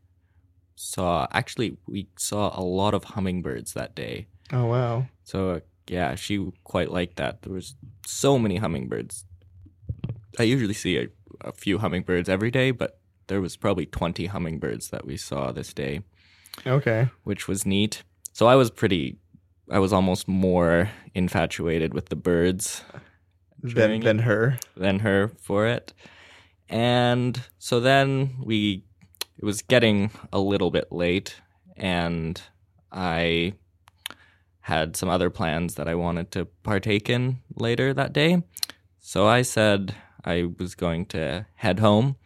saw actually we saw a lot of hummingbirds that day. Oh wow. So yeah, she quite liked that. There was so many hummingbirds. I usually see a, few hummingbirds every day, but there was probably 20 hummingbirds that we saw this day, Okay. which was neat. So I was pretty I was almost more infatuated with the birds Than than her. than her for it. And so then we it was getting a little bit late and I had some other plans that I wanted to partake in later that day. So I said I was going to head home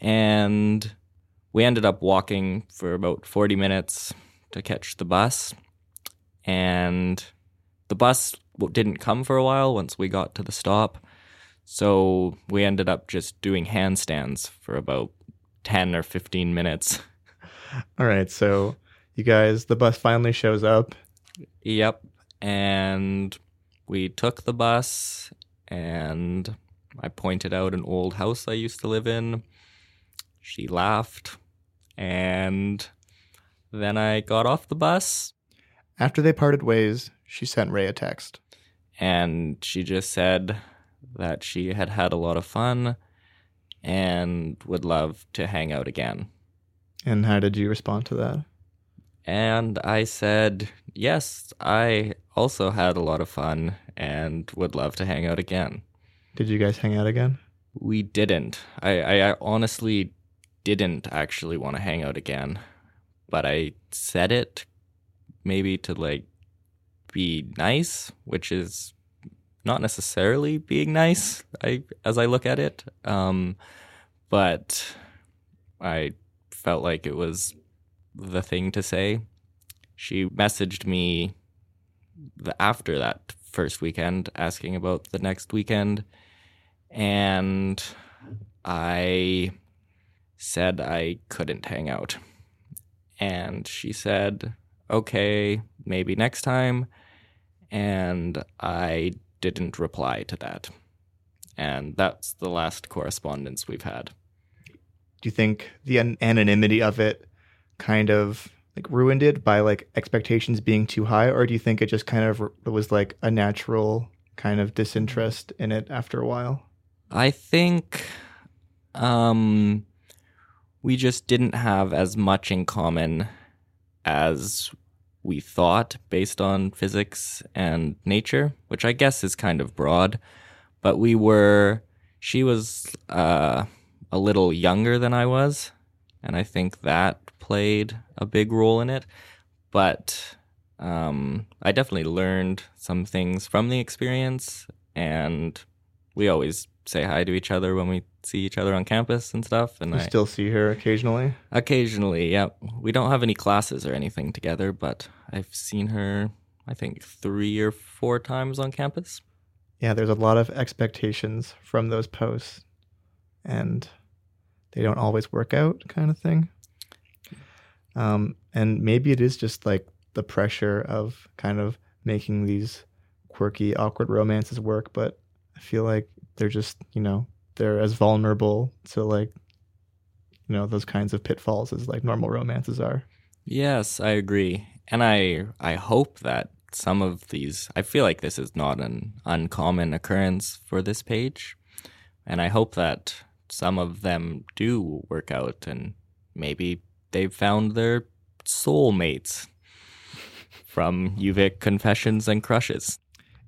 and we ended up walking for about 40 minutes to catch the bus. And the bus didn't come for a while once we got to the stop. So we ended up just doing handstands for about 10 or 15 minutes. All right, so you guys, the bus finally shows up. Yep. And we took the bus and I pointed out an old house I used to live in. She laughed. And then I got off the bus After they parted ways, she sent Ray a text. and she just said that she had had a lot of fun and would love to hang out again. And how did you respond to that? And I said, Yes, I also had a lot of fun and would love to hang out again. Did you guys hang out again? We didn't. I, I, I honestly didn't actually want to hang out again, but I said it maybe to like be nice, which is not necessarily being nice. I as I look at it, um, but I felt like it was the thing to say. She messaged me the, after that first weekend asking about the next weekend and I said I couldn't hang out. And she said, okay, maybe next time. And I didn't reply to that. And that's the last correspondence we've had. Do you think the an- anonymity of it kind of like ruined it by like expectations being too high, or do you think it just kind of r- was like a natural kind of disinterest in it after a while? I think um, we just didn't have as much in common as we thought based on physics and nature, which I guess is kind of broad. But we were, she was uh, a little younger than I was, and I think that played a big role in it. But um, I definitely learned some things from the experience, and we always say hi to each other when we see each other on campus and stuff. And You I still see her occasionally. occasionally, yeah, we don't have any classes or anything together, but I've seen her, I think, three or four times on campus. Yeah, there's a lot of expectations from those posts, and they don't always work out, kind of thing. Um, and maybe it is just like the pressure of kind of making these quirky, awkward romances work, but I feel like they're just, you know, they're as vulnerable to like, you know, those kinds of pitfalls as like normal romances are. Yes, I agree. And I I hope that some of these I feel like this is not an uncommon occurrence for this page. And I hope that some of them do work out and maybe they've found their soulmates from UVic confessions and crushes.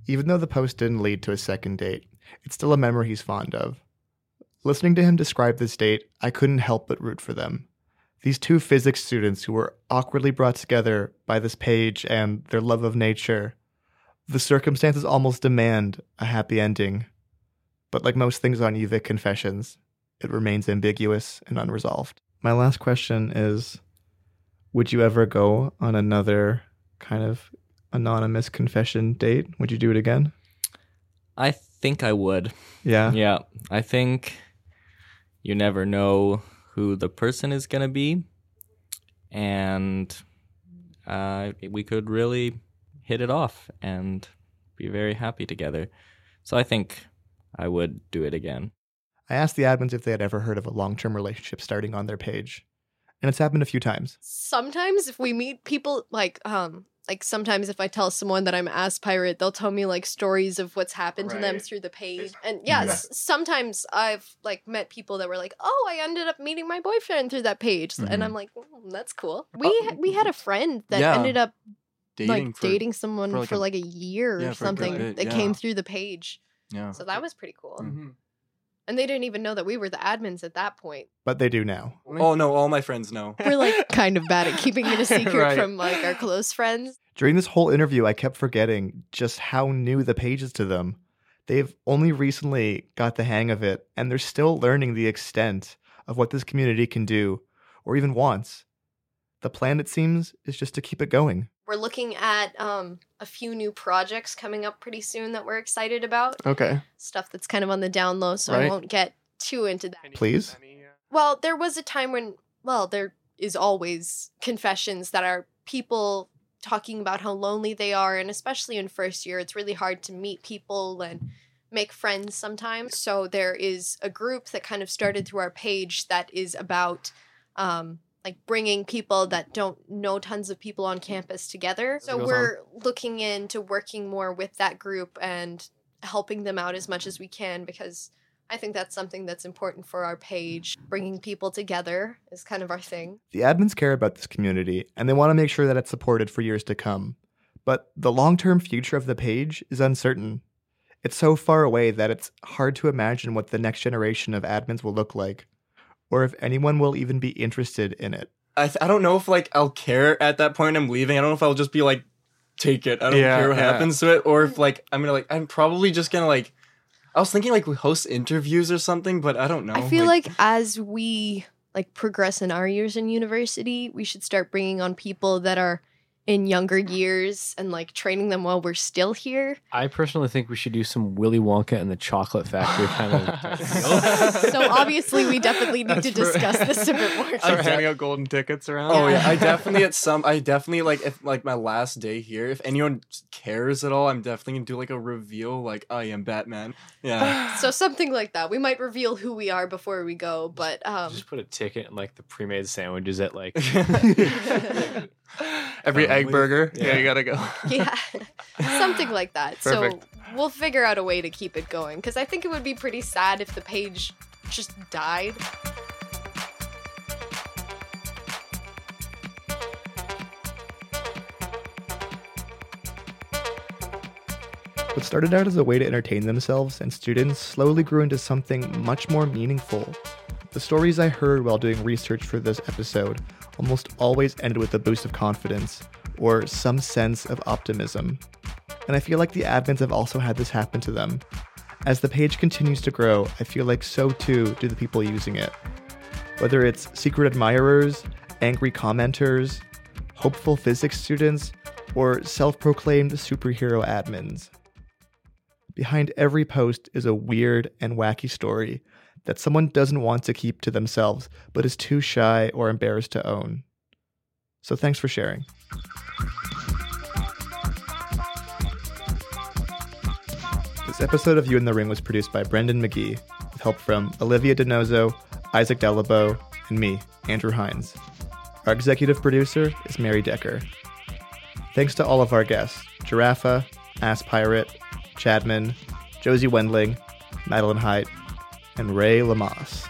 Even though the post didn't lead to a second date, it's still a memory he's fond of. Listening to him describe this date, I couldn't help but root for them. These two physics students who were awkwardly brought together by this page and their love of nature. The circumstances almost demand a happy ending. But like most things on UVic Confessions, it remains ambiguous and unresolved. My last question is Would you ever go on another kind of anonymous confession date? Would you do it again? I think I would. Yeah? Yeah. I think you never know who the person is going to be. And uh, we could really hit it off and be very happy together. So I think I would do it again. I asked the admins if they had ever heard of a long term relationship starting on their page. And it's happened a few times. sometimes if we meet people like um like sometimes if I tell someone that I'm ass pirate, they'll tell me like stories of what's happened to them through the page. And yes, sometimes I've like met people that were like, "Oh, I ended up meeting my boyfriend through that page," and Mhm. I'm like, "Mm, "That's cool." We ha- we had a friend that Yeah. ended up Dating like for- dating someone for, for like, like, a- a, year yeah, or something bit, that yeah. came through the page. Yeah. So that was pretty cool. Mm-hmm. And they didn't even know that we were the admins at that point. But they do now. Mm. Oh no, all my friends know. We're like kind of bad at keeping it a secret Right. from like our close friends. During this whole interview, I kept forgetting just how new the page is to them. They've only recently got the hang of it, and they're still learning the extent of what this community can do, or even wants. The plan, it seems, is just to keep it going. We're looking at um, a few new projects coming up pretty soon that we're excited about. Okay. Stuff that's kind of on the down low, so I won't get too into that. Please? Well, there was a time when, well, there is always confessions that are people talking about how lonely they are, and especially in first year, it's really hard to meet people and make friends sometimes. So there is a group that kind of started through our page that is about um, like bringing people that don't know tons of people on campus together. So we're looking into working more with that group and helping them out as much as we can because I think that's something that's important for our page. Bringing people together is kind of our thing. The admins care about this community, and they want to make sure that it's supported for years to come. But the long term future of the page is uncertain. It's so far away that it's hard to imagine what the next generation of admins will look like, or if anyone will even be interested in it. I th- I don't know if like I'll care at that point I'm leaving. I don't know if I'll just be like take it. I don't Yeah, care what yeah. happens to it or if like I'm going to like I'm probably just going to like I was thinking like we host interviews or something, but I don't know. I feel like, as we like progress in our years in university, we should start bringing on people that are in younger years and like training them while we're still here. I personally think we should do some Willy Wonka and the Chocolate Factory kind of. so obviously we definitely need That's to for- discuss this a bit more. Start handing out golden tickets around. Oh yeah, I definitely at some I definitely like if like my last day here, if anyone cares at all, I'm definitely gonna do like a reveal like I am Batman. Yeah. So something like that. We might reveal who we are before we go, but um Just put a ticket and like the pre-made sandwiches at like Every egg burger. Yeah. Yeah. you gotta go. yeah. something like that. Perfect. So we'll figure out a way to keep it going cuz I think it would be pretty sad if the page just died. What started out as a way to entertain themselves and students slowly grew into something much more meaningful. The stories I heard while doing research for this episode almost always ended with a boost of confidence or some sense of optimism. And I feel like the admins have also had this happen to them. As the page continues to grow, I feel like so too do the people using it. Whether it's secret admirers, angry commenters, hopeful physics students, or self proclaimed superhero admins. Behind every post is a weird and wacky story that someone doesn't want to keep to themselves but is too shy or embarrassed to own. So thanks for sharing. Episode of You in the Ring was produced by Brendan McGee with help from Olivia Donozo, Isaac Delabo, and me, Andrew Hines. Our executive producer is Mary Decker. Thanks to all of our guests Giraffa, Ass Pirate, Chadman, Josie Wendling, Madeline Height, and Ray Lamas.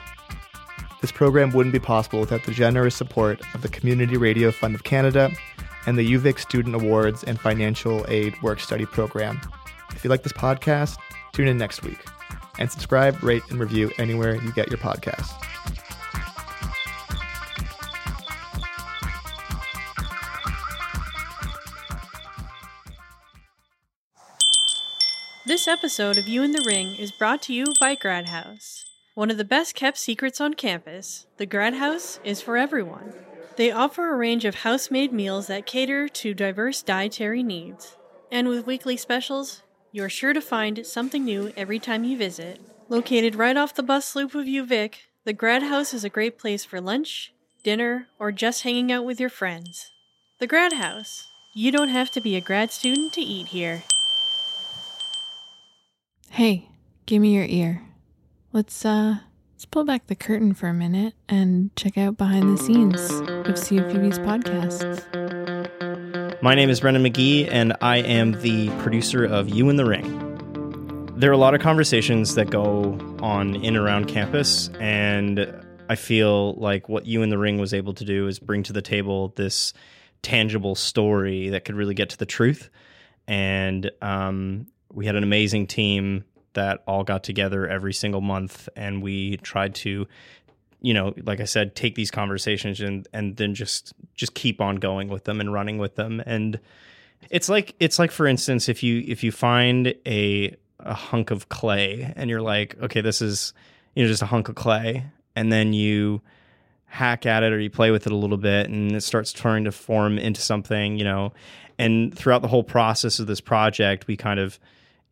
This program wouldn't be possible without the generous support of the Community Radio Fund of Canada and the UVic Student Awards and Financial Aid Work Study Program. If you like this podcast, tune in next week and subscribe, rate, and review anywhere you get your podcasts. This episode of You in the Ring is brought to you by Grad House. One of the best kept secrets on campus, the Grad House is for everyone. They offer a range of house made meals that cater to diverse dietary needs. And with weekly specials, you're sure to find something new every time you visit. Located right off the bus loop of UVic, the Grad House is a great place for lunch, dinner, or just hanging out with your friends. The Grad House. You don't have to be a grad student to eat here. Hey, give me your ear. Let's uh let's pull back the curtain for a minute and check out behind the scenes of CFUV's podcasts. My name is Brendan McGee, and I am the producer of You in the Ring. There are a lot of conversations that go on in and around campus, and I feel like what You in the Ring was able to do is bring to the table this tangible story that could really get to the truth. And um, we had an amazing team that all got together every single month, and we tried to you know, like I said, take these conversations and and then just just keep on going with them and running with them. And it's like it's like for instance, if you if you find a a hunk of clay and you're like, okay, this is you know just a hunk of clay, and then you hack at it or you play with it a little bit and it starts trying to form into something, you know. And throughout the whole process of this project, we kind of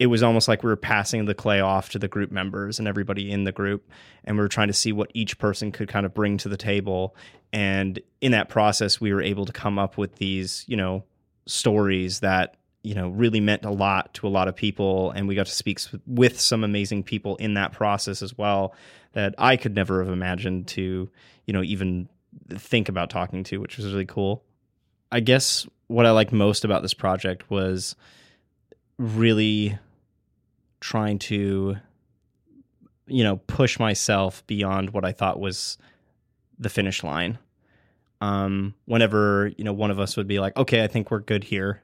it was almost like we were passing the clay off to the group members and everybody in the group and we were trying to see what each person could kind of bring to the table. And in that process we were able to come up with these you know stories that you know really meant a lot to a lot of people. And we got to speak with some amazing people in that process as well that I could never have imagined to you know even think about talking to which was really cool. I guess what I liked most about this project was really trying to you know push myself beyond what I thought was the finish line. Um, whenever you know one of us would be like, "Okay, I think we're good here,"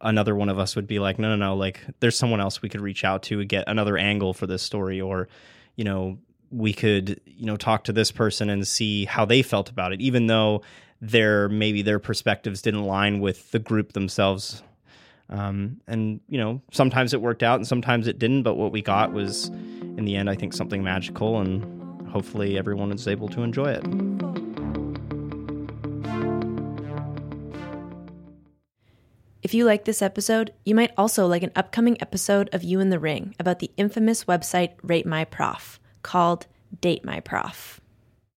another one of us would be like, "No, no, no! Like, there's someone else we could reach out to get another angle for this story," or, you know, we could you know talk to this person and see how they felt about it, even though their maybe their perspectives didn't align with the group themselves um, and you know, sometimes it worked out and sometimes it didn't. But what we got was, in the end, I think something magical, and hopefully everyone is able to enjoy it. If you like this episode, you might also like an upcoming episode of You in the Ring about the infamous website Rate My Prof called Date My Prof.